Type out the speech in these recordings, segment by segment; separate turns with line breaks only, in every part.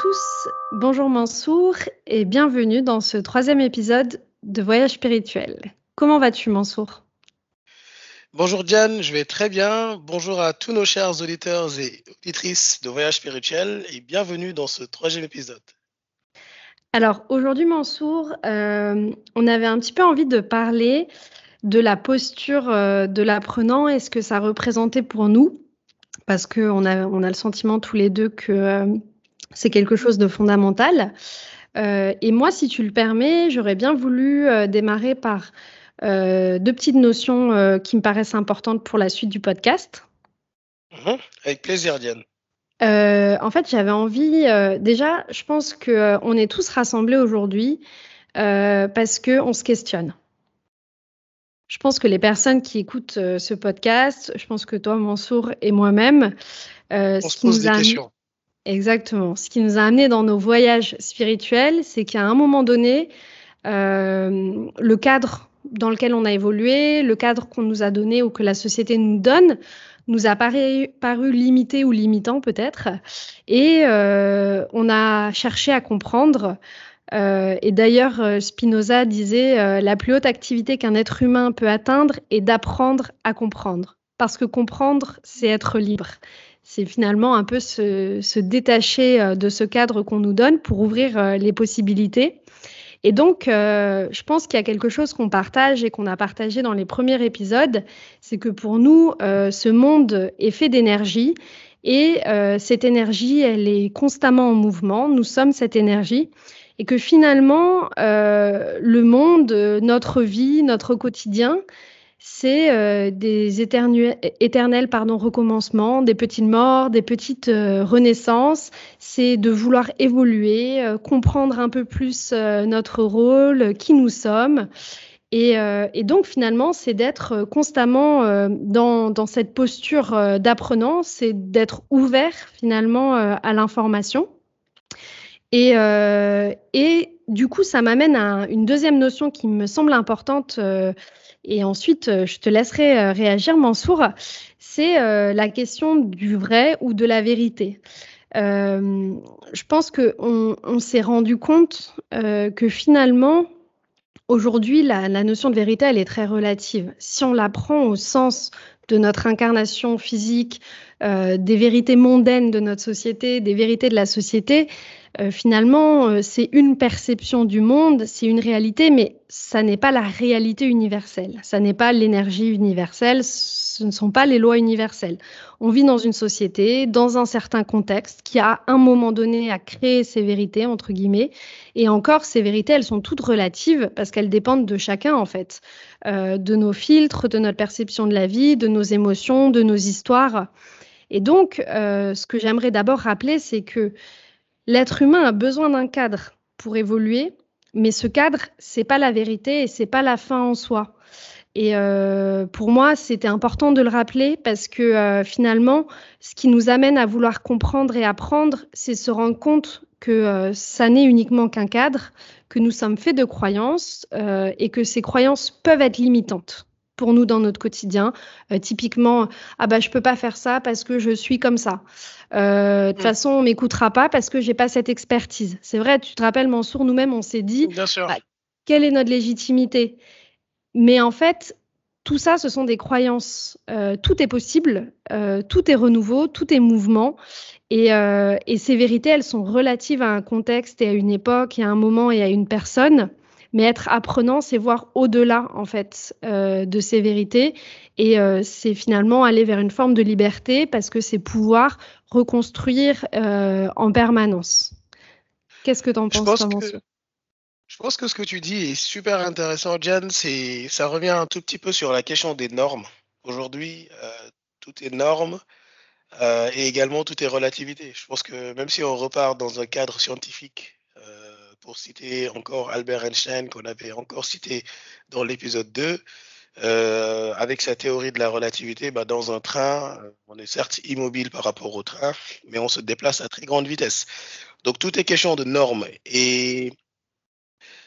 tous, bonjour Mansour et bienvenue dans ce troisième épisode de Voyage spirituel. Comment vas-tu Mansour?
Bonjour Diane, je vais très bien. Bonjour à tous nos chers auditeurs et auditrices de Voyage spirituel et bienvenue dans ce troisième épisode.
Alors aujourd'hui Mansour, euh, on avait un petit peu envie de parler de la posture euh, de l'apprenant et ce que ça représentait pour nous parce qu'on a, on a le sentiment tous les deux que euh, c'est quelque chose de fondamental. Euh, et moi, si tu le permets, j'aurais bien voulu euh, démarrer par euh, deux petites notions qui me paraissent importantes pour la suite du podcast.
Mhm. avec plaisir, Diane.
en fait, j'avais envie, déjà, je pense qu'on est tous rassemblés aujourd'hui parce qu'on se questionne. Je pense que les personnes qui écoutent ce podcast, je pense que toi, Mansour, et moi-même,
on se pose des questions.
Exactement. Ce qui nous a amené dans nos voyages spirituels, c'est qu'à un moment donné, euh, le cadre dans lequel on a évolué, le cadre qu'on nous a donné ou que la société nous donne, nous a paru, limité ou limitant peut-être. Et euh, on a cherché à comprendre. Euh, et d'ailleurs, Spinoza disait, la plus haute activité qu'un être humain peut atteindre est d'apprendre à comprendre. Parce que comprendre, c'est être libre c'est finalement un peu se, détacher euh, de ce cadre qu'on nous donne pour ouvrir euh, les possibilités. Et donc, euh, je pense qu'il y a quelque chose qu'on partage et qu'on a partagé dans les premiers épisodes, c'est que pour nous, ce monde est fait d'énergie et cette énergie, elle est constamment en mouvement. Nous sommes cette énergie et que finalement, le monde, notre vie, notre quotidien, c'est euh, des éternels, recommencements, des petites morts, des petites euh, renaissances. C'est de vouloir évoluer, euh, comprendre un peu plus notre rôle, qui nous sommes. Et, donc finalement, c'est d'être constamment dans, cette posture d'apprenant, c'est d'être ouvert finalement à l'information. Et, du coup, ça m'amène à une deuxième notion qui me semble importante et ensuite, euh, je te laisserai euh, réagir, Mansour. C'est euh, la question du vrai ou de la vérité. je pense qu'on on, s'est rendu compte que finalement, aujourd'hui, la, la, notion de vérité, elle est très relative. Si on la prend au sens de notre incarnation physique, des vérités mondaines de notre société, des vérités de la société, euh, finalement, euh, c'est une perception du monde, c'est une réalité, mais ça n'est pas la réalité universelle. Ça n'est pas l'énergie universelle, ce ne sont pas les lois universelles. On vit dans une société, dans un certain contexte, qui à un moment donné a créé ces vérités, entre guillemets. Et encore, ces vérités, elles sont toutes relatives parce qu'elles dépendent de chacun, en fait, euh, de nos filtres, de notre perception de la vie, de nos émotions, de nos histoires. Et donc, ce que j'aimerais d'abord rappeler, c'est que L'être humain a besoin d'un cadre pour évoluer, mais ce cadre, c'est pas la vérité et c'est pas la fin en soi. Et euh, pour moi, c'était important de le rappeler parce que euh, finalement, ce qui nous amène à vouloir comprendre et apprendre, c'est se rendre compte que euh, ça n'est uniquement qu'un cadre, que nous sommes faits de croyances et que ces croyances peuvent être limitantes pour nous dans notre quotidien. Euh, typiquement, ah bah je peux pas faire ça parce que je suis comme ça. Euh, de toute mm. façon, on m'écoutera pas parce que j'ai pas cette expertise. C'est vrai, tu te rappelles, Mansour, nous-mêmes, on s'est dit,
Bien sûr. Bah,
quelle est notre légitimité? Mais en fait, tout ça, ce sont des croyances. Euh, tout est possible, tout est renouveau, tout est mouvement. Et, et, ces vérités, elles sont relatives à un contexte et à une époque et à un moment et à une personne. Mais être apprenant, c'est voir au-delà en fait euh, de ces vérités et euh, c'est finalement aller vers une forme de liberté parce que c'est pouvoir reconstruire euh, en permanence. Qu'est-ce que tu en penses,
Je pense que ce que tu dis est super intéressant, Jan. C'est, ça revient un tout petit peu sur la question des normes. Aujourd'hui, tout est norme et également tout est relativité. Je pense que même si on repart dans un cadre scientifique pour citer encore Albert Einstein, qu'on avait encore cité dans l'épisode 2, euh, avec sa théorie de la relativité, bah, dans un train, euh, on est certes immobile par rapport au train, mais on se déplace à très grande vitesse. Donc tout est question de normes. Et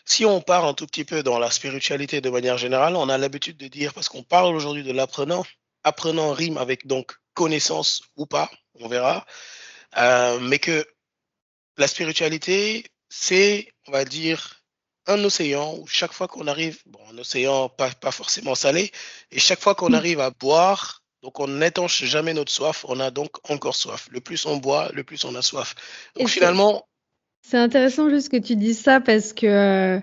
si on part un tout petit peu dans la spiritualité de manière générale, on a l'habitude de dire, parce qu'on parle aujourd'hui de l'apprenant, apprenant rime avec donc connaissance ou pas, on verra, euh, mais que la spiritualité, c'est, on va dire, un océan où chaque fois qu'on arrive, bon, un océan pas, pas forcément salé, et chaque fois qu'on mm. arrive à boire, donc on n'étanche jamais notre soif, on a donc encore soif. Le plus on boit, le plus on a soif. Donc finalement...
C'est intéressant juste que tu dises ça parce que euh,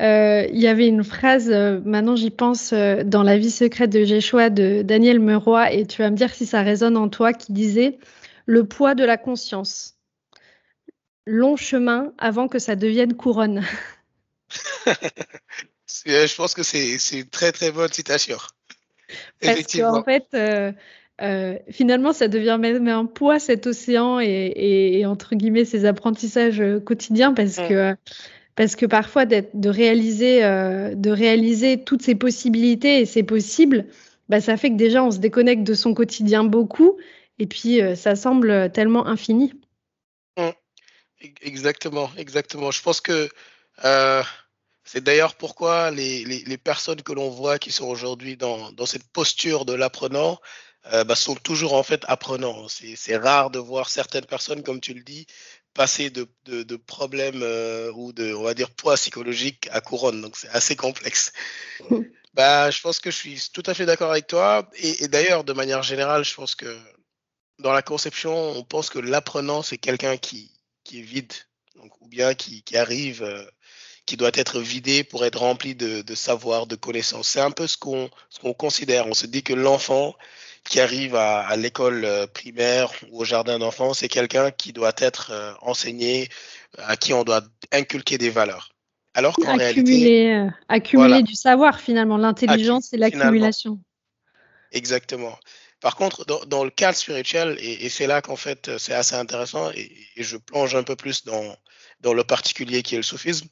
euh, y avait une phrase, euh, maintenant j'y pense, dans La vie secrète de Jéchoua de Daniel Meroy, et tu vas me dire si ça résonne en toi, qui disait Le poids de la conscience. Long chemin avant que ça devienne couronne.
je pense que c'est une très très bonne citation.
Parce qu'en fait, euh, euh, finalement, ça devient même un poids cet océan et, entre guillemets ces apprentissages euh, quotidiens parce que parce que parfois de réaliser de réaliser toutes ces possibilités et c'est possible, bah, ça fait que déjà on se déconnecte de son quotidien beaucoup et puis ça semble tellement infini.
Mmh. Exactement, exactement. Je pense que c'est d'ailleurs pourquoi les, les, personnes que l'on voit qui sont aujourd'hui dans, dans, cette posture de l'apprenant euh, bah, sont toujours en fait apprenants. C'est rare de voir certaines personnes, comme tu le dis, passer de, de, de problèmes euh, ou de, on va dire, poids psychologique à couronne. Donc c'est assez complexe. bah, je pense que je suis tout à fait d'accord avec toi. Et, et d'ailleurs, de manière générale, je pense que dans la conception, on pense que l'apprenant, c'est quelqu'un qui, qui est vide, donc, ou bien qui, qui arrive. Euh, qui doit être vidé pour être rempli de, savoir, de connaissances. C'est un peu ce qu'on considère. On se dit que l'enfant qui arrive à, l'école euh, primaire ou au jardin d'enfants, c'est quelqu'un qui doit être euh, enseigné, à qui on doit inculquer des valeurs.
Alors qu'en réalité... Euh, accumuler du savoir finalement. L'intelligence, c'est l'accumulation.
Exactement. Par contre, dans, le cadre spirituel, et, c'est là qu'en fait c'est assez intéressant, et, je plonge un peu plus dans, dans le particulier qui est le soufisme.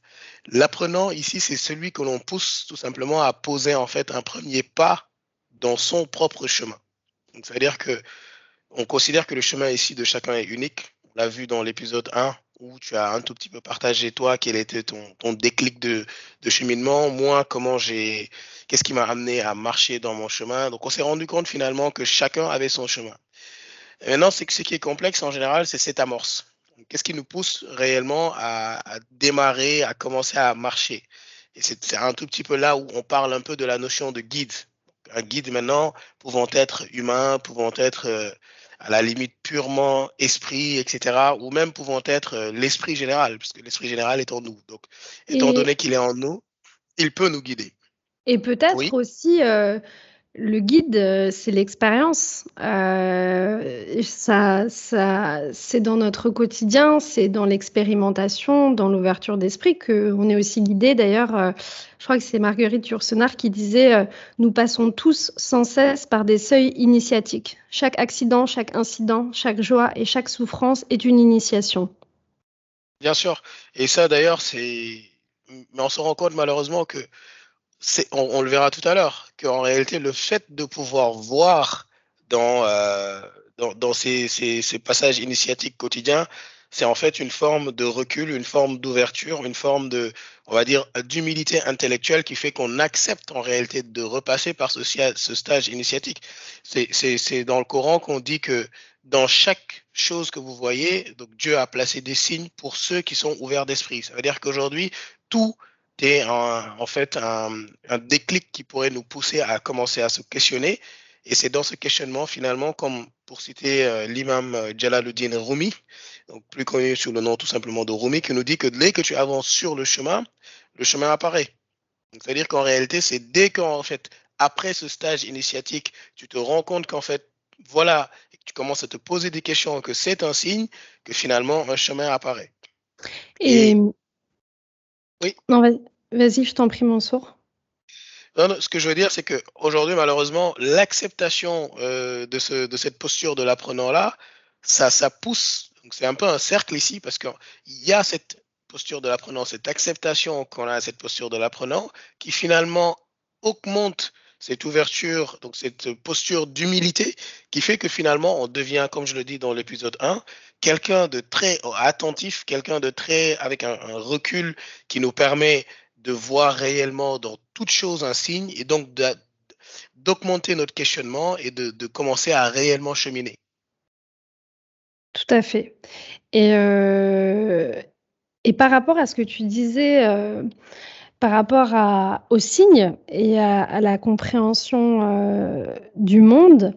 L'apprenant ici, c'est celui que l'on pousse tout simplement à poser en fait un premier pas dans son propre chemin. Donc, ça veut dire que on considère que le chemin ici de chacun est unique. On l'a vu dans l'épisode 1 où tu as un tout petit peu partagé toi quel était ton, déclic de, cheminement, moi comment j'ai, qu'est-ce qui m'a amené à marcher dans mon chemin? Donc on s'est rendu compte finalement que chacun avait son chemin. maintenant, c'est ce qui est complexe en général, c'est cette amorce. Qu'est-ce qui nous pousse réellement à, démarrer, à commencer à marcher? Et c'est un tout petit peu là où on parle un peu de la notion de guide. Un guide maintenant pouvant être humain, pouvant être euh, à la limite purement esprit, etc., ou même pouvant être euh, l'esprit général, puisque l'esprit général est en nous. Donc, étant donné qu'il est en nous, il peut nous guider.
Et peut-être aussi, euh, le guide, euh, c'est l'expérience. Euh, ça, ça, c'est dans notre quotidien, c'est dans l'expérimentation, dans l'ouverture d'esprit qu'on est aussi guidé. D'ailleurs, euh, je crois que c'est Marguerite Yourcenar qui disait Nous passons tous sans cesse par des seuils initiatiques. Chaque accident, chaque incident, chaque joie et chaque souffrance est une initiation.
Bien sûr. Et ça, d'ailleurs, c'est. Mais on se rend compte malheureusement que on, le verra tout à l'heure, qu'en réalité, le fait de pouvoir voir dans, euh, dans, ces, passages initiatiques quotidiens, c'est en fait une forme de recul, une forme d'ouverture, une forme de, on va dire, d'humilité intellectuelle qui fait qu'on accepte en réalité de repasser par ce, ce stage initiatique. C'est dans le Coran qu'on dit que dans chaque chose que vous voyez, donc Dieu a placé des signes pour ceux qui sont ouverts d'esprit. Ça veut dire qu'aujourd'hui, tout en fait un, déclic qui pourrait nous pousser à commencer à se questionner. Et c'est dans ce questionnement, finalement, comme pour citer euh, l'imam euh, Jalaluddin Rumi, donc plus connu sous le nom tout simplement de Rumi, qui nous dit que dès que tu avances sur le chemin, le chemin apparaît. C'est-à-dire qu'en réalité, c'est dès qu'en fait, après ce stage initiatique, tu te rends compte qu'en fait, voilà, tu commences à te poser des questions, que c'est un signe que finalement un chemin apparaît.
Et, oui. Non, vas-y, je t'en prie, mon sourd.
Non, ce que je veux dire, c'est qu'aujourd'hui, malheureusement, l'acceptation euh, de, ce, de cette posture de l'apprenant-là, ça, ça pousse. C'est un peu un cercle ici, parce qu'il y a cette posture de l'apprenant, cette acceptation qu'on a à cette posture de l'apprenant, qui finalement augmente cette ouverture, donc cette posture d'humilité qui fait que finalement on devient, comme je le dis dans l'épisode 1, quelqu'un de très attentif, quelqu'un de très avec un, recul qui nous permet de voir réellement dans toute chose un signe et donc d'augmenter notre questionnement et de, commencer à réellement cheminer.
Tout à fait. Et, et par rapport à ce que tu disais, par rapport à, aux signes et à, la compréhension du monde,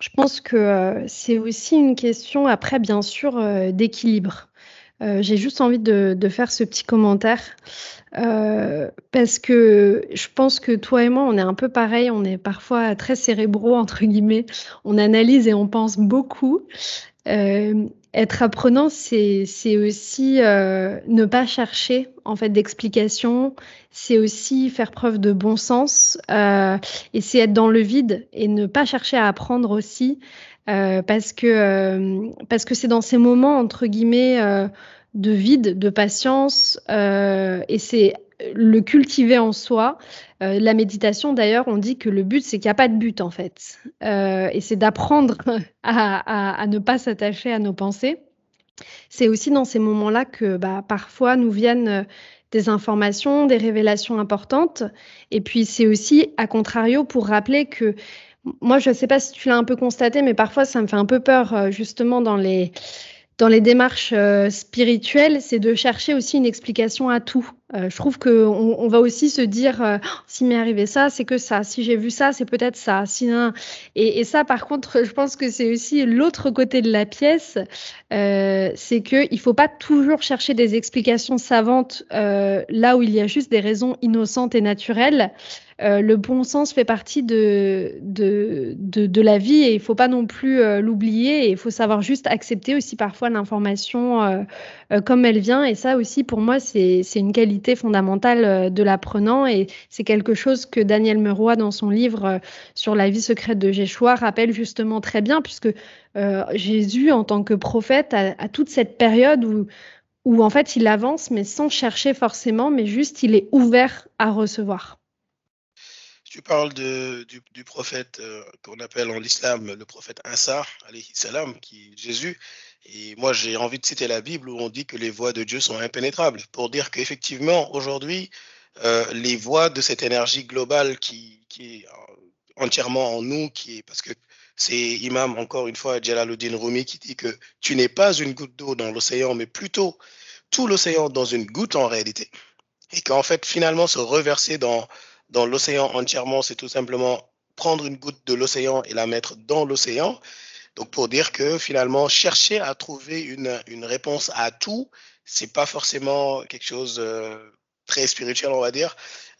je pense que c'est aussi une question, après, bien sûr, d'équilibre. J'ai juste envie de, de, faire ce petit commentaire parce que je pense que toi et moi, on est un peu pareil, on est parfois très cérébraux, entre guillemets, on analyse et on pense beaucoup. Euh, être apprenant, c'est aussi euh, ne pas chercher en fait d'explications. C'est aussi faire preuve de bon sens euh, et c'est être dans le vide et ne pas chercher à apprendre aussi euh, parce que euh, parce que c'est dans ces moments entre guillemets euh, de vide, de patience et c'est le cultiver en soi. Euh, la méditation, d'ailleurs, on dit que le but, c'est qu'il n'y a pas de but, en fait. Euh, et c'est d'apprendre à, ne pas s'attacher à nos pensées. C'est aussi dans ces moments-là que bah, parfois nous viennent euh, des informations, des révélations importantes. Et puis, c'est aussi, à contrario, pour rappeler que moi, je ne sais pas si tu l'as un peu constaté, mais parfois, ça me fait un peu peur, justement, dans les dans les démarches euh, spirituelles, c'est de chercher aussi une explication à tout. Euh, je trouve qu'on on va aussi se dire, euh, si m'est arrivé ça, c'est que ça. Si j'ai vu ça, c'est peut-être ça. Sinon, et, et, ça, par contre, je pense que c'est aussi l'autre côté de la pièce, c'est qu'il ne faut pas toujours chercher des explications savantes là où il y a juste des raisons innocentes et naturelles. Euh, le bon sens fait partie de, de, de, la vie et il faut pas non plus euh, l'oublier il faut savoir juste accepter aussi parfois l'information euh, comme elle vient. Et ça aussi, pour moi, c'est une qualité fondamentale de l'apprenant et c'est quelque chose que Daniel Meroy, dans son livre sur la vie secrète de Jéchoua, rappelle justement très bien puisque Jésus, en tant que prophète, a, toute cette période où où en fait il avance, mais sans chercher forcément, mais juste il est ouvert à recevoir.
Tu parles de, du, prophète euh, qu'on appelle en l'islam le prophète Insa, salam, qui est Jésus. Et moi, j'ai envie de citer la Bible où on dit que les voies de Dieu sont impénétrables, pour dire qu'effectivement, aujourd'hui, euh, les voies de cette énergie globale qui, qui, est entièrement en nous, qui est parce que c'est Imam, encore une fois, Jalaluddin Rumi, qui dit que tu n'es pas une goutte d'eau dans l'océan, mais plutôt tout l'océan dans une goutte en réalité. Et qu'en fait, finalement, se reverser dans, dans l'océan entièrement, c'est tout simplement prendre une goutte de l'océan et la mettre dans l'océan. Donc pour dire que finalement, chercher à trouver une, une réponse à tout, c'est pas forcément quelque chose euh, très spirituel, on va dire.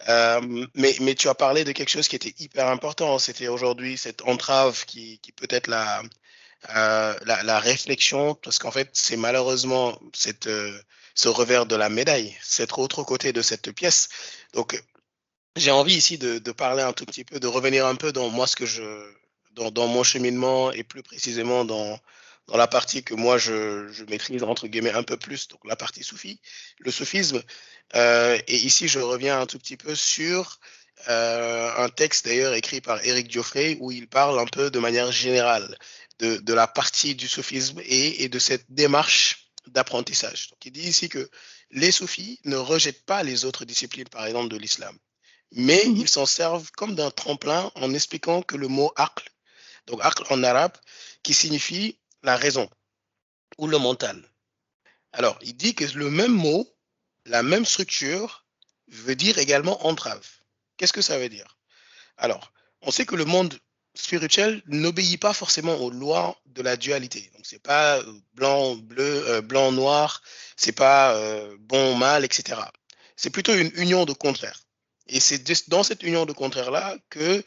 Euh, mais, mais tu as parlé de quelque chose qui était hyper important. C'était aujourd'hui cette entrave qui, qui peut être la, euh, la, réflexion, parce qu'en fait, c'est malheureusement cette, ce revers de la médaille, cet autre côté de cette pièce. Donc, j'ai envie ici de, parler un tout petit peu, de revenir un peu dans moi ce que je, dans, mon cheminement et plus précisément dans, dans la partie que moi je, maîtrise entre guillemets un peu plus, donc la partie soufie, le soufisme. Euh, et ici, je reviens un tout petit peu sur euh, un texte d'ailleurs écrit par Éric Dioffrey où il parle un peu de manière générale de, de la partie du soufisme et, et de cette démarche d'apprentissage. Donc, il dit ici que les soufis ne rejettent pas les autres disciplines, par exemple de l'islam mais mmh ils s'en servent comme d'un tremplin en expliquant que le mot aql, donc aql en arabe, qui signifie la raison ou le mental. Alors, il dit que le même mot, la même structure, veut dire également entrave. Qu'est-ce que ça veut dire? Alors, on sait que le monde spirituel n'obéit pas forcément aux lois de la dualité. Donc, c'est pas euh, blanc, bleu, euh, blanc, noir, c'est pas euh, bon, mal, etc. C'est plutôt une union de contraires. Et c'est dans cette union de contraires-là que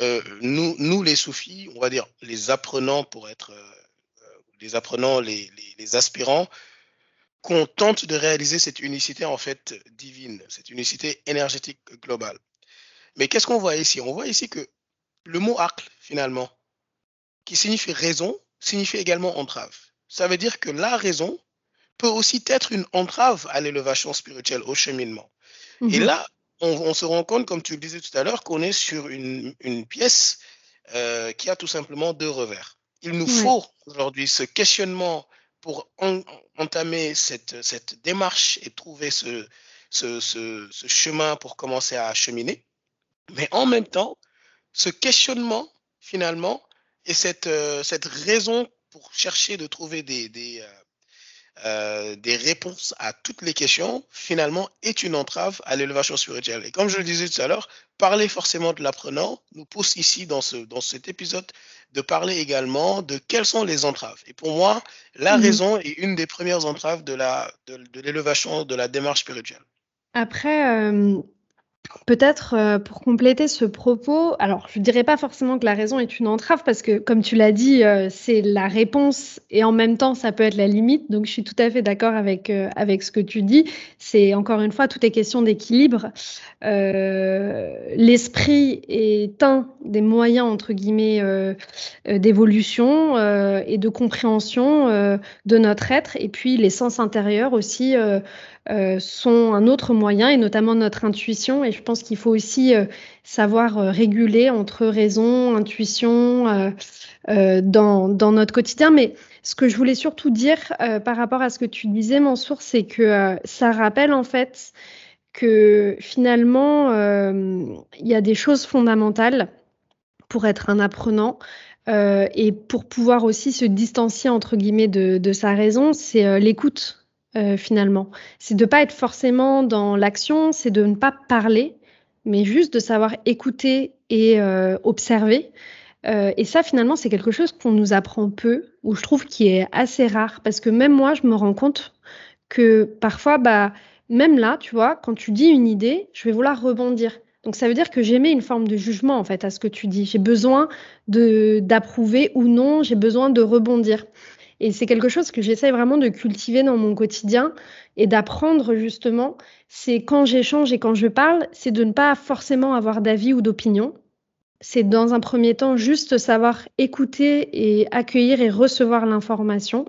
euh, nous, nous, les soufis, on va dire les apprenants pour être euh, les apprenants, les, les, les aspirants, qu'on tente de réaliser cette unicité en fait divine, cette unicité énergétique globale. Mais qu'est-ce qu'on voit ici? On voit ici que le mot aql, finalement, qui signifie raison, signifie également entrave. Ça veut dire que la raison peut aussi être une entrave à l'élévation spirituelle, au cheminement. Et là, on, on, se rend compte, comme tu le disais tout à l'heure, qu'on est sur une, une pièce euh, qui a tout simplement deux revers. Il nous oui. faut aujourd'hui ce questionnement pour en, entamer cette, cette, démarche et trouver ce, ce, ce, ce, chemin pour commencer à cheminer. Mais en même temps, ce questionnement, finalement, et cette, euh, cette raison pour chercher de trouver des, des, euh, des réponses à toutes les questions, finalement, est une entrave à l'élévation spirituelle. Et comme je le disais tout à l'heure, parler forcément de l'apprenant nous pousse ici, dans, ce, dans cet épisode, de parler également de quelles sont les entraves. Et pour moi, la mmh raison est une des premières entraves de l'élévation de, de, de, la démarche spirituelle.
Après, euh, Peut-être euh, pour compléter ce propos, alors je ne dirais pas forcément que la raison est une entrave parce que comme tu l'as dit, euh, c'est la réponse et en même temps ça peut être la limite. Donc je suis tout à fait d'accord avec, euh, avec ce que tu dis. C'est encore une fois, tout est question d'équilibre. L'esprit est un des moyens, entre guillemets, d'évolution et de compréhension de notre être. Et puis les sens intérieurs aussi euh, sont un autre moyen, et notamment notre intuition. Et je pense qu'il faut aussi euh, savoir euh, réguler entre raison, intuition dans, dans, notre quotidien. Mais ce que je voulais surtout dire par rapport à ce que tu disais, Mansour, c'est que ça rappelle en fait que finalement, il y a des choses fondamentales pour être un apprenant. et pour pouvoir aussi se distancier entre guillemets de, de sa raison, c'est l'écoute euh, finalement. C'est de ne pas être forcément dans l'action, c'est de ne pas parler, mais juste de savoir écouter et euh, observer. Euh, et ça, finalement, c'est quelque chose qu'on nous apprend peu, ou je trouve qui est assez rare, parce que même moi, je me rends compte que parfois, bah, même là, tu vois, quand tu dis une idée, je vais vouloir rebondir. Donc ça veut dire que j'émets une forme de jugement en fait à ce que tu dis. J'ai besoin d'approuver ou non, j'ai besoin de rebondir. Et c'est quelque chose que j'essaie vraiment de cultiver dans mon quotidien et d'apprendre justement. C'est quand j'échange et quand je parle, c'est de ne pas forcément avoir d'avis ou d'opinion. C'est dans un premier temps juste savoir écouter et accueillir et recevoir l'information.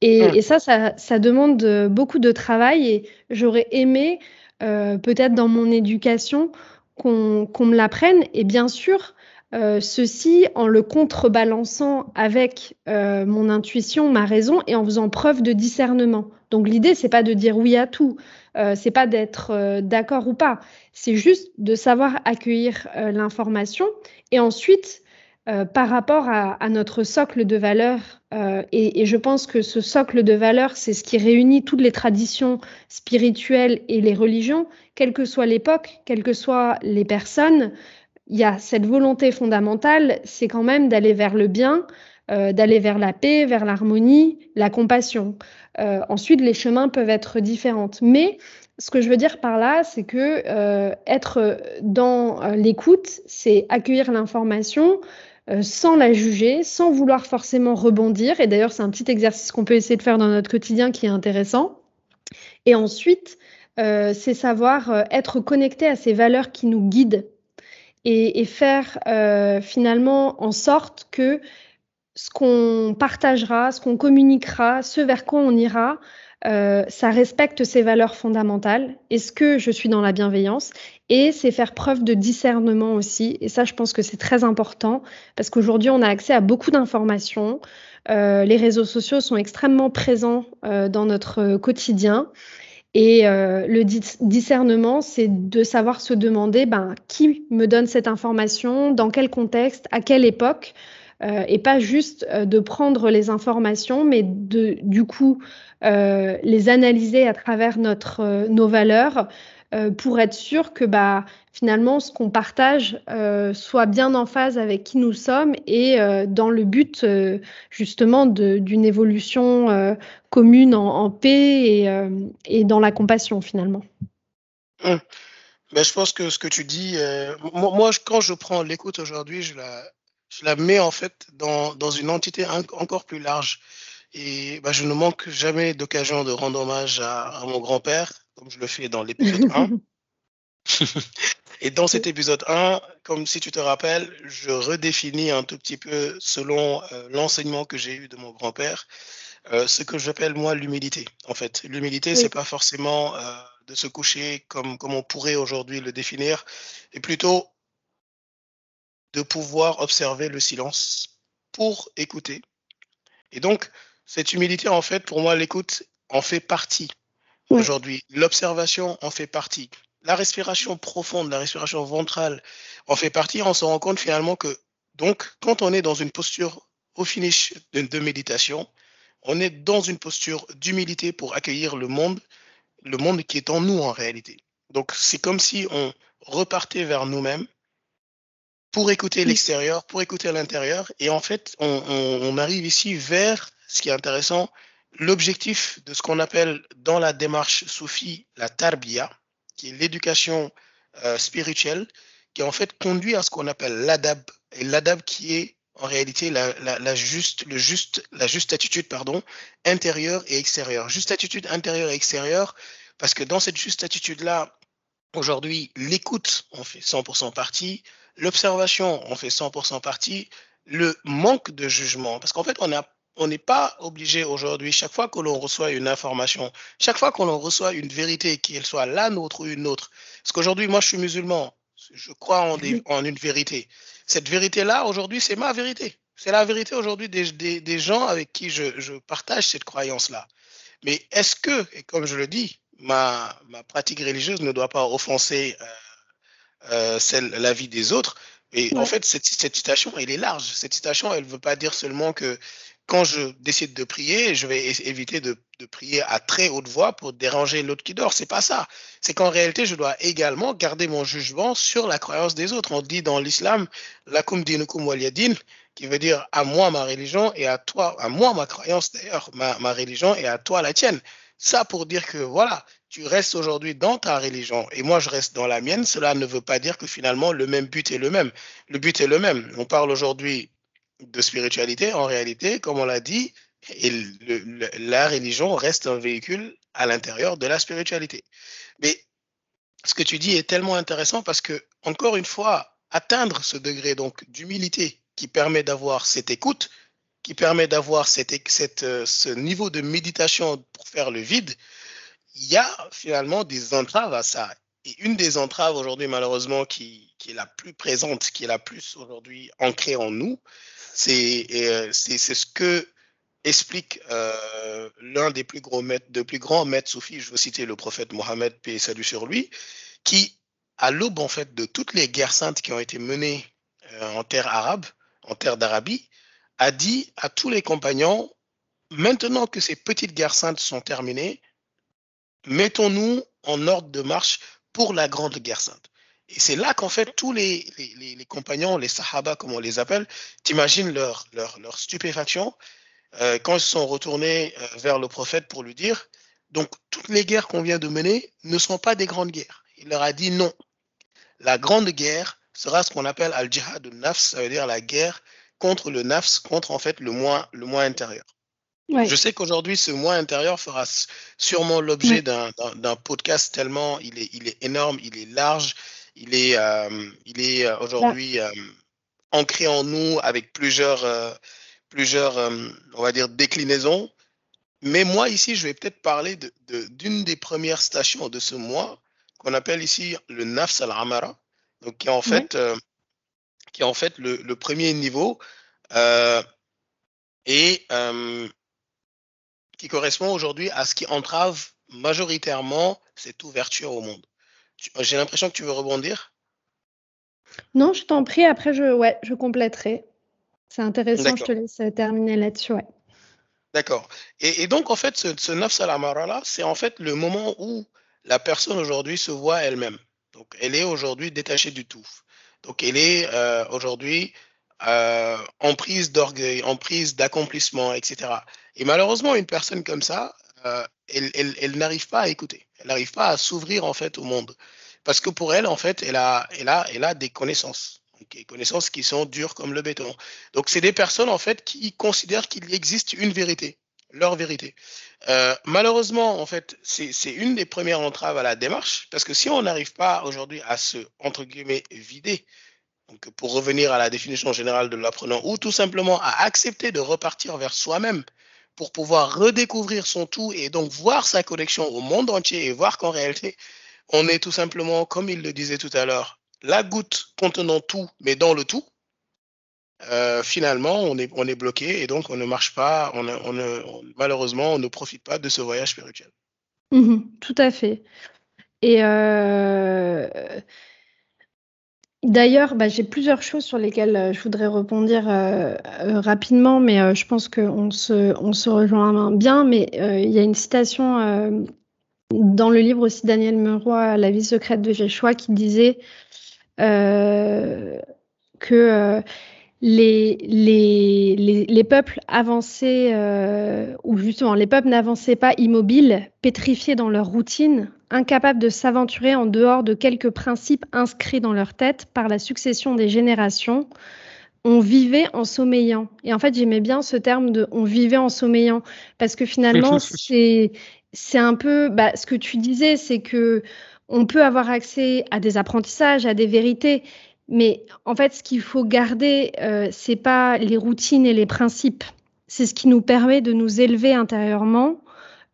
Et, mmh. ça, ça, demande beaucoup de travail et j'aurais aimé, euh, peut-être dans mon éducation, qu'on me l'apprenne. Et bien sûr, euh, ceci en le contrebalançant avec euh, mon intuition, ma raison et en faisant preuve de discernement. Donc l'idée c'est pas de dire oui à tout, euh, c'est pas d'être d'accord ou pas, c'est juste de savoir accueillir l'information et ensuite par rapport à, à, notre socle de valeurs et, et, je pense que ce socle de valeurs c'est ce qui réunit toutes les traditions spirituelles et les religions, quelle que soit l'époque, quelles que soient les personnes il y a cette volonté fondamentale, c'est quand même d'aller vers le bien, euh, d'aller vers la paix, vers l'harmonie, la compassion. Euh, ensuite, les chemins peuvent être différents. Mais ce que je veux dire par là, c'est que euh, être dans l'écoute, c'est accueillir l'information sans la juger, sans vouloir forcément rebondir. Et d'ailleurs, c'est un petit exercice qu'on peut essayer de faire dans notre quotidien qui est intéressant. Et ensuite, c'est savoir être connecté à ces valeurs qui nous guident et, faire euh, finalement en sorte que ce qu'on partagera, ce qu'on communiquera, ce vers quoi on ira, euh, ça respecte ces valeurs fondamentales. Est-ce que je suis dans la bienveillance? Et c'est faire preuve de discernement aussi. Et ça, je pense que c'est très important parce qu'aujourd'hui, on a accès à beaucoup d'informations. Euh, les réseaux sociaux sont extrêmement présents dans notre quotidien. Et euh, le discernement, c'est de savoir se demander ben, qui me donne cette information, dans quel contexte, à quelle époque, euh, et pas juste euh, de prendre les informations, mais de, du coup, les analyser à travers notre, nos valeurs, euh, pour être sûr que bah, finalement ce qu'on partage euh, soit bien en phase avec qui nous sommes et euh, dans le but justement d'une évolution commune en, paix et, dans la compassion finalement.
Hum. Ben, je pense que ce que tu dis, moi, quand je prends l'écoute aujourd'hui, je la, je la mets en fait dans, dans une entité encore plus large. Et ben, je ne manque jamais d'occasion de rendre hommage à mon grand-père, comme je le fais dans l'épisode 1. Et dans cet épisode 1, comme si tu te rappelles, je redéfinis un tout petit peu, selon euh, l'enseignement que j'ai eu de mon grand-père, euh, ce que j'appelle moi l'humilité. En fait, l'humilité, c'est pas forcément euh, de se coucher comme, comme on pourrait aujourd'hui le définir, et plutôt de pouvoir observer le silence pour écouter. Et donc, cette humilité, en fait, pour moi, l'écoute en fait partie aujourd'hui. L'observation en fait partie. La respiration profonde, la respiration ventrale en fait partie. On se rend compte finalement que, donc, quand on est dans une posture au finish de, méditation, on est dans une posture d'humilité pour accueillir le monde, le monde qui est en nous en réalité. Donc c'est comme si on repartait vers nous-mêmes pour écouter l'extérieur, pour écouter l'intérieur. Et en fait, on, arrive ici vers, ce qui est intéressant, l'objectif de ce qu'on appelle dans la démarche soufie la tarbiya, qui est l'éducation euh, spirituelle, qui en fait conduit à ce qu'on appelle l'adab. Et l'adab qui est en réalité la, juste, le juste, la juste attitude pardon, intérieure et extérieure. Juste attitude intérieure et extérieure, parce que dans cette juste attitude-là, aujourd'hui, l'écoute en fait 100% partie, l'observation en fait 100% partie, le manque de jugement, parce qu'en fait, on a on n'est pas obligé aujourd'hui, chaque fois que l'on reçoit une information, chaque fois qu'on reçoit une vérité, qu'elle soit la nôtre ou une autre, parce qu'aujourd'hui, moi, je suis musulman, je crois en, en une vérité. Cette vérité-là, aujourd'hui, c'est ma vérité. C'est la vérité aujourd'hui des, des, gens avec qui je, je partage cette croyance-là. Mais est-ce que, et comme je le dis, ma, ma pratique religieuse ne doit pas offenser euh, euh, celle, la vie des autres et en fait, cette, cette, citation, elle est large. Cette citation, elle ne veut pas dire seulement que quand je décide de prier, je vais éviter de, prier à très haute voix pour déranger l'autre qui dort. C'est pas ça. C'est qu'en réalité, je dois également garder mon jugement sur la croyance des autres. On dit dans l'islam, lakum dinukum waliyadin, qui veut dire à moi ma religion et à toi, à moi ma croyance d'ailleurs, ma, ma religion et à toi la tienne. Ça pour dire que voilà, tu restes aujourd'hui dans ta religion et moi je reste dans la mienne, cela ne veut pas dire que finalement le même but est le même. Le but est le même. On parle aujourd'hui de spiritualité, en réalité, comme on l'a dit, la religion reste un véhicule à l'intérieur de la spiritualité. Mais ce que tu dis est tellement intéressant parce que, encore une fois, atteindre ce degré donc d'humilité qui permet d'avoir cette écoute, qui permet d'avoir cette, euh, ce niveau de méditation pour faire le vide, il y a finalement des entraves à ça. Et une des entraves aujourd'hui, malheureusement, qui, qui, est la plus présente, qui est la plus aujourd'hui ancrée en nous, c'est ce que explique euh, l'un des plus gros maîtres, de plus grands maîtres soufis, je veux citer le prophète Mohammed, paix et salut sur lui, qui, à l'aube en fait de toutes les guerres saintes qui ont été menées euh, en terre arabe, en terre d'Arabie, a dit à tous les compagnons, maintenant que ces petites guerres saintes sont terminées, mettons-nous en ordre de marche pour la grande guerre sainte. Et c'est là qu'en fait, tous les, les, les, compagnons, les sahaba, comme on les appelle, t'imagines leur, leur, leur, stupéfaction euh, quand ils sont retournés euh, vers le prophète pour lui dire, donc toutes les guerres qu'on vient de mener ne sont pas des grandes guerres. Il leur a dit non. La grande guerre sera ce qu'on appelle al-jihad nafs, ça veut dire la guerre contre le nafs, contre en fait le moi, le moi intérieur. Je sais qu'aujourd'hui, ce moi intérieur fera sûrement l'objet d'un podcast tellement il est, il est énorme, il est large, il est, euh, il est euh, aujourd'hui euh, ancré en nous avec plusieurs, plusieurs on va dire, déclinaisons. Mais moi, ici, je vais peut-être parler d'une de, des premières stations de ce mois qu'on appelle ici le Nafs al-Amara, donc qui est en fait, qui est en fait le, le premier niveau et qui correspond aujourd'hui à ce qui entrave majoritairement cette ouverture au monde. J'ai l'impression que tu veux rebondir.
Non, je t'en prie. Après, je, ouais, je compléterai. C'est intéressant. Je te laisse terminer là-dessus.
D'accord. Et, donc, en fait, ce, ce Nafs là c'est en fait le moment où la personne aujourd'hui se voit elle-même. Donc, elle est aujourd'hui détachée du tout. Donc, elle est euh, aujourd'hui euh, en prise d'orgueil, en prise d'accomplissement, etc. Et malheureusement, une personne comme ça, euh, elle, n'arrive pas à écouter. Elle n'arrive pas à s'ouvrir en fait au monde. Parce que pour elle, en fait, elle a, elle a, elle a des connaissances. Des connaissances qui sont dures comme le béton. Donc, c'est des personnes, en fait, qui considèrent qu'il existe une vérité, leur vérité. Euh, malheureusement, en fait, c'est une des premières entraves à la démarche, parce que si on n'arrive pas aujourd'hui à se, entre guillemets, vider, donc pour revenir à la définition générale de l'apprenant, ou tout simplement à accepter de repartir vers soi-même, pour pouvoir redécouvrir son tout et donc voir sa connexion au monde entier et voir qu'en réalité, on est tout simplement, comme il le disait tout à l'heure, la goutte contenant tout, mais dans le tout. Euh, finalement, on est, on est bloqué et donc on ne marche pas, on, on, malheureusement, on ne profite pas de ce voyage spirituel.
Mmh tout à fait. Et euh, D'ailleurs, bah, j'ai plusieurs choses sur lesquelles euh, je voudrais rebondir euh, euh, rapidement, mais je pense qu'on se, rejoint bien. Mais il y a une citation dans le livre aussi Daniel Meroy, La vie secrète de Jéchoua, qui disait que les, peuples avançaient, ou justement, les peuples n'avançaient pas immobiles, pétrifiés dans leur routine, incapables de s'aventurer en dehors de quelques principes inscrits dans leur tête par la succession des générations. On vivait en sommeillant. Et en fait, j'aimais bien ce terme de on vivait en sommeillant parce que finalement, c'est c'est un peu bah, ce que tu disais, c'est que on peut avoir accès à des apprentissages, à des vérités, mais en fait, ce qu'il faut garder, euh, c'est pas les routines et les principes. C'est ce qui nous permet de nous élever intérieurement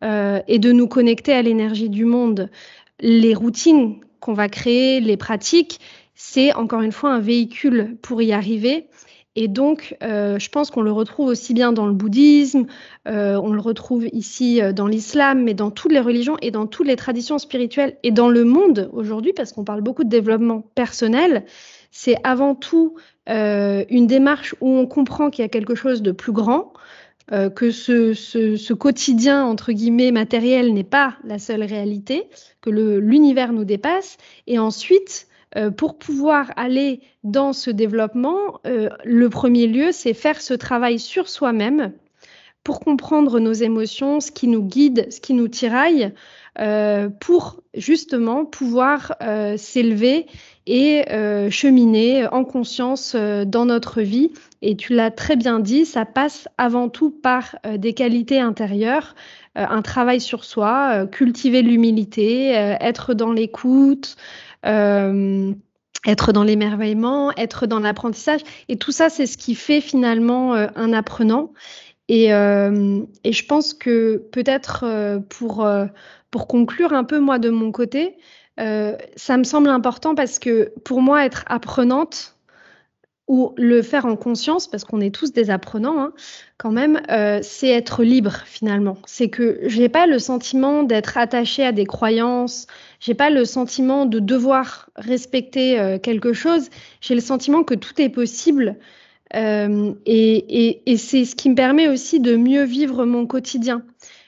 euh, et de nous connecter à l'énergie du monde. Les routines qu'on va créer, les pratiques, c'est encore une fois un véhicule pour y arriver. Et donc, euh, je pense qu'on le retrouve aussi bien dans le bouddhisme, euh, on le retrouve ici dans l'islam, mais dans toutes les religions et dans toutes les traditions spirituelles et dans le monde aujourd'hui, parce qu'on parle beaucoup de développement personnel. C'est avant tout une démarche où on comprend qu'il y a quelque chose de plus grand, euh, que ce, quotidien, entre guillemets, matériel n'est pas la seule réalité, que l'univers nous dépasse. Et ensuite, euh, pour pouvoir aller dans ce développement, euh, le premier lieu, c'est faire ce travail sur soi-même pour comprendre nos émotions, ce qui nous guide, ce qui nous tiraille, pour justement pouvoir s'élever et cheminer en conscience dans notre vie et tu l'as très bien dit, ça passe avant tout par euh, des qualités intérieures, euh, un travail sur soi, euh, cultiver l'humilité, être dans l'écoute, être dans l'émerveillement, être dans l'apprentissage. Et tout ça, c'est ce qui fait finalement un apprenant. Et, et, je pense que peut-être pour, pour conclure un peu moi de mon côté, ça me semble important parce que pour moi, être apprenante, ou le faire en conscience, parce qu'on est tous des apprenants hein, quand même, euh, c'est être libre finalement. C'est que je n'ai pas le sentiment d'être attaché à des croyances, j'ai pas le sentiment de devoir respecter euh, quelque chose, j'ai le sentiment que tout est possible. Euh, et, et c'est ce qui me permet aussi de mieux vivre mon quotidien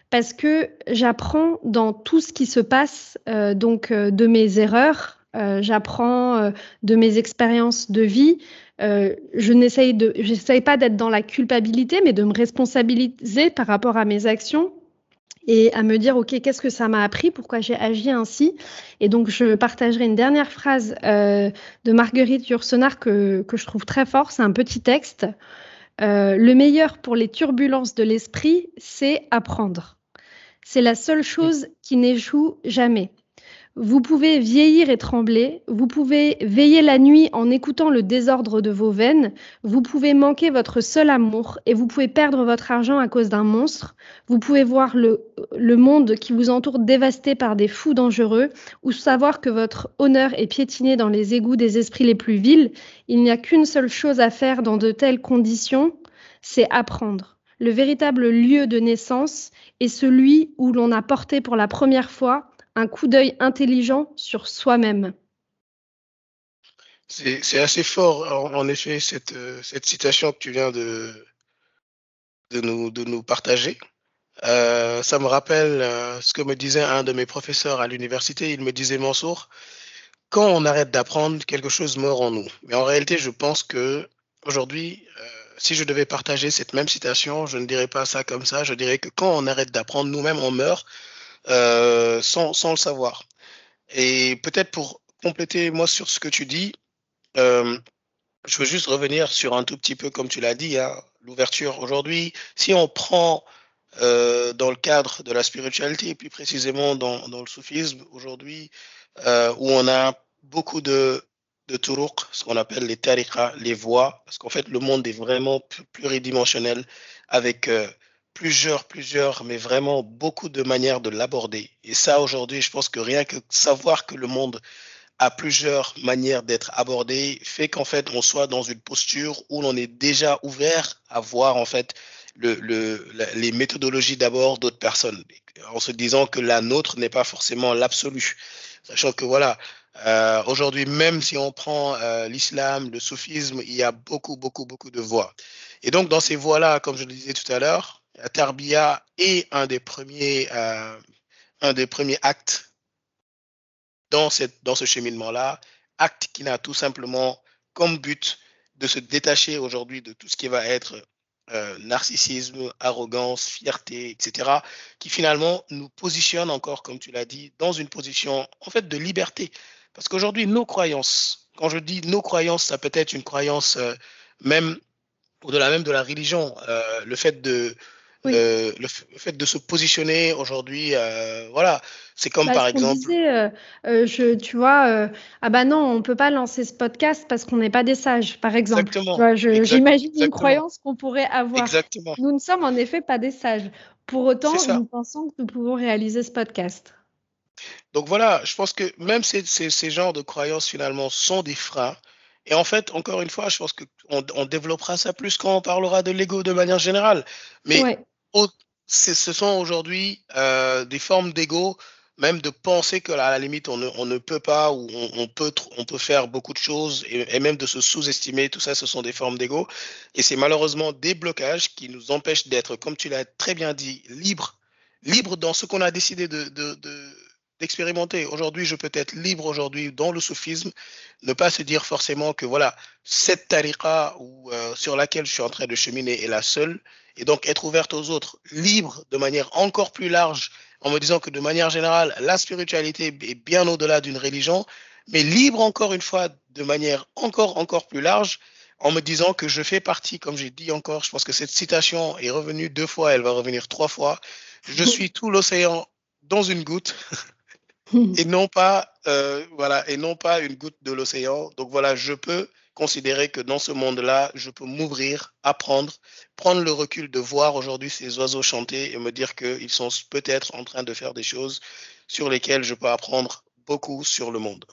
parce que j'apprends dans tout ce qui se passe, donc de mes erreurs, j'apprends de mes expériences de vie, euh, je n'essaye de, j'essaye pas d'être dans la culpabilité, mais de me responsabiliser par rapport à mes actions et à me dire, OK, qu'est-ce que ça m'a appris? Pourquoi j'ai agi ainsi? Et donc, je partagerai une dernière phrase euh, de Marguerite Yourcenar que, que je trouve très fort. C'est un petit texte. Euh, le meilleur pour les turbulences de l'esprit, c'est apprendre. C'est la seule chose qui n'échoue jamais. Vous pouvez vieillir et trembler, vous pouvez veiller la nuit en écoutant le désordre de vos veines, vous pouvez manquer votre seul amour et vous pouvez perdre votre argent à cause d'un monstre, vous pouvez voir le, monde qui vous entoure dévasté par des fous dangereux ou savoir que votre honneur est piétiné dans les égouts des esprits les plus vils. Il n'y a qu'une seule chose à faire dans de telles conditions, c'est apprendre. Le véritable lieu de naissance est celui où l'on a porté pour la première fois un coup d'œil intelligent sur soi-même.
C'est assez fort, en, effet, cette, euh, cette, citation que tu viens de, de, nous, de nous partager. Euh, ça me rappelle euh, ce que me disait un de mes professeurs à l'université. Il me disait, Mansour, quand on arrête d'apprendre, quelque chose meurt en nous. Mais en réalité, je pense que aujourd'hui, si je devais partager cette même citation, je ne dirais pas ça comme ça. Je dirais que quand on arrête d'apprendre, nous-mêmes, on meurt euh, sans, le savoir. Et peut-être pour compléter, moi, sur ce que tu dis, euh, je veux juste revenir sur un tout petit peu, comme tu l'as dit, hein, l'ouverture. Aujourd'hui, si on prend euh, dans le cadre de la spiritualité, et plus précisément dans, le soufisme, aujourd'hui, où on a beaucoup de, de ce qu'on appelle les tariqas, les voies, parce qu'en fait, le monde est vraiment pluridimensionnel avec plusieurs, plusieurs, mais vraiment beaucoup de manières de l'aborder. Et ça, aujourd'hui, je pense que rien que savoir que le monde a plusieurs manières d'être abordé fait qu'en fait, on soit dans une posture où l'on est déjà ouvert à voir, en fait, le, le, les méthodologies d'abord d'autres personnes, en se disant que la nôtre n'est pas forcément l'absolu. Sachant que voilà, Euh, aujourd'hui, même si on prend euh, l'islam, le soufisme, il y a beaucoup, beaucoup, beaucoup de voies. Et donc, dans ces voies-là, comme je le disais tout à l'heure, la Tarbiya est un des premiers, euh, un des premiers actes dans, cette, dans ce cheminement-là, acte qui n'a tout simplement comme but de se détacher aujourd'hui de tout ce qui va être euh, narcissisme, arrogance, fierté, etc., qui finalement nous positionne encore, comme tu l'as dit, dans une position en fait de liberté. Parce qu'aujourd'hui, nos croyances, quand je dis nos croyances, ça peut être une croyance euh, même au-delà même de la religion, le fait de euh, le, fait de se positionner aujourd'hui, euh, voilà, c'est comme bah, par exemple.
Disais, je, tu vois, ah bah non, on peut pas lancer ce podcast parce qu'on n'est pas des sages, par exemple. J'imagine une croyance qu'on pourrait avoir.
Exactement.
Nous ne sommes en effet pas des sages. Pour autant, nous pensons que nous pouvons réaliser ce podcast.
Donc voilà, je pense que même ces, ces, ces genres de croyances finalement sont des freins. Et en fait, encore une fois, je pense qu'on on développera ça plus quand on parlera de l'ego de manière générale. Mais ce sont aujourd'hui euh, des formes d'ego, même de penser que à la limite on ne, peut pas ou on, peut, faire beaucoup de choses et, même de se sous-estimer, tout ça, ce sont des formes d'ego. Et c'est malheureusement des blocages qui nous empêchent d'être, comme tu l'as très bien dit, libres, libres dans ce qu'on a décidé de d'expérimenter. Aujourd'hui, je peux être libre aujourd'hui dans le soufisme, ne pas se dire forcément que voilà, cette tariqa ou, euh, sur laquelle je suis en train de cheminer est la seule, et donc être ouverte aux autres, libre de manière encore plus large, en me disant que de manière générale, la spiritualité est bien au-delà d'une religion, mais libre encore une fois de manière encore, encore plus large, en me disant que je fais partie, comme j'ai dit encore, je pense que cette citation est revenue deux fois, elle va revenir trois fois. Je suis tout l'océan dans une goutte. et non pas euh, voilà et non pas une goutte de l'océan. Donc voilà, je peux considérer que dans ce monde-là, je peux m'ouvrir, apprendre, prendre le recul de voir aujourd'hui ces oiseaux chanter et me dire qu'ils sont peut-être en train de faire des choses sur lesquelles je peux apprendre beaucoup sur le monde.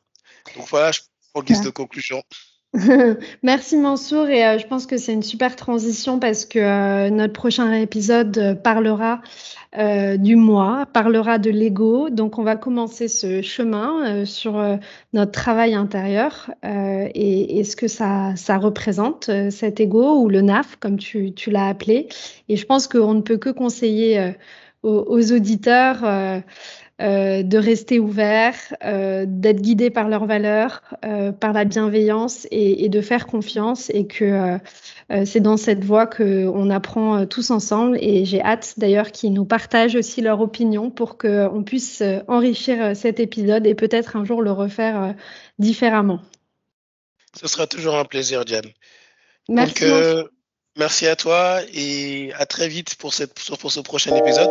Donc voilà, en guise de conclusion.
Merci Mansour et euh, je pense que c'est une super transition parce que euh, notre prochain épisode euh, parlera du mois, parlera de l'ego. Donc on va commencer ce chemin sur notre travail intérieur et, ce que ça, représente, cet ego ou le NAF comme tu, l'as appelé. Et je pense qu'on ne peut que conseiller aux, auditeurs euh, de rester ouvert, euh, d'être guidé par leurs valeurs, euh, par la bienveillance et, et, de faire confiance et que c'est dans cette voie qu'on apprend tous ensemble et j'ai hâte d'ailleurs qu'ils nous partagent aussi leur opinion pour qu'on puisse enrichir cet épisode et peut-être un jour le refaire différemment.
Ce sera toujours un plaisir, Diane. Merci. Donc, merci à toi et à très vite pour, cette, pour ce prochain épisode.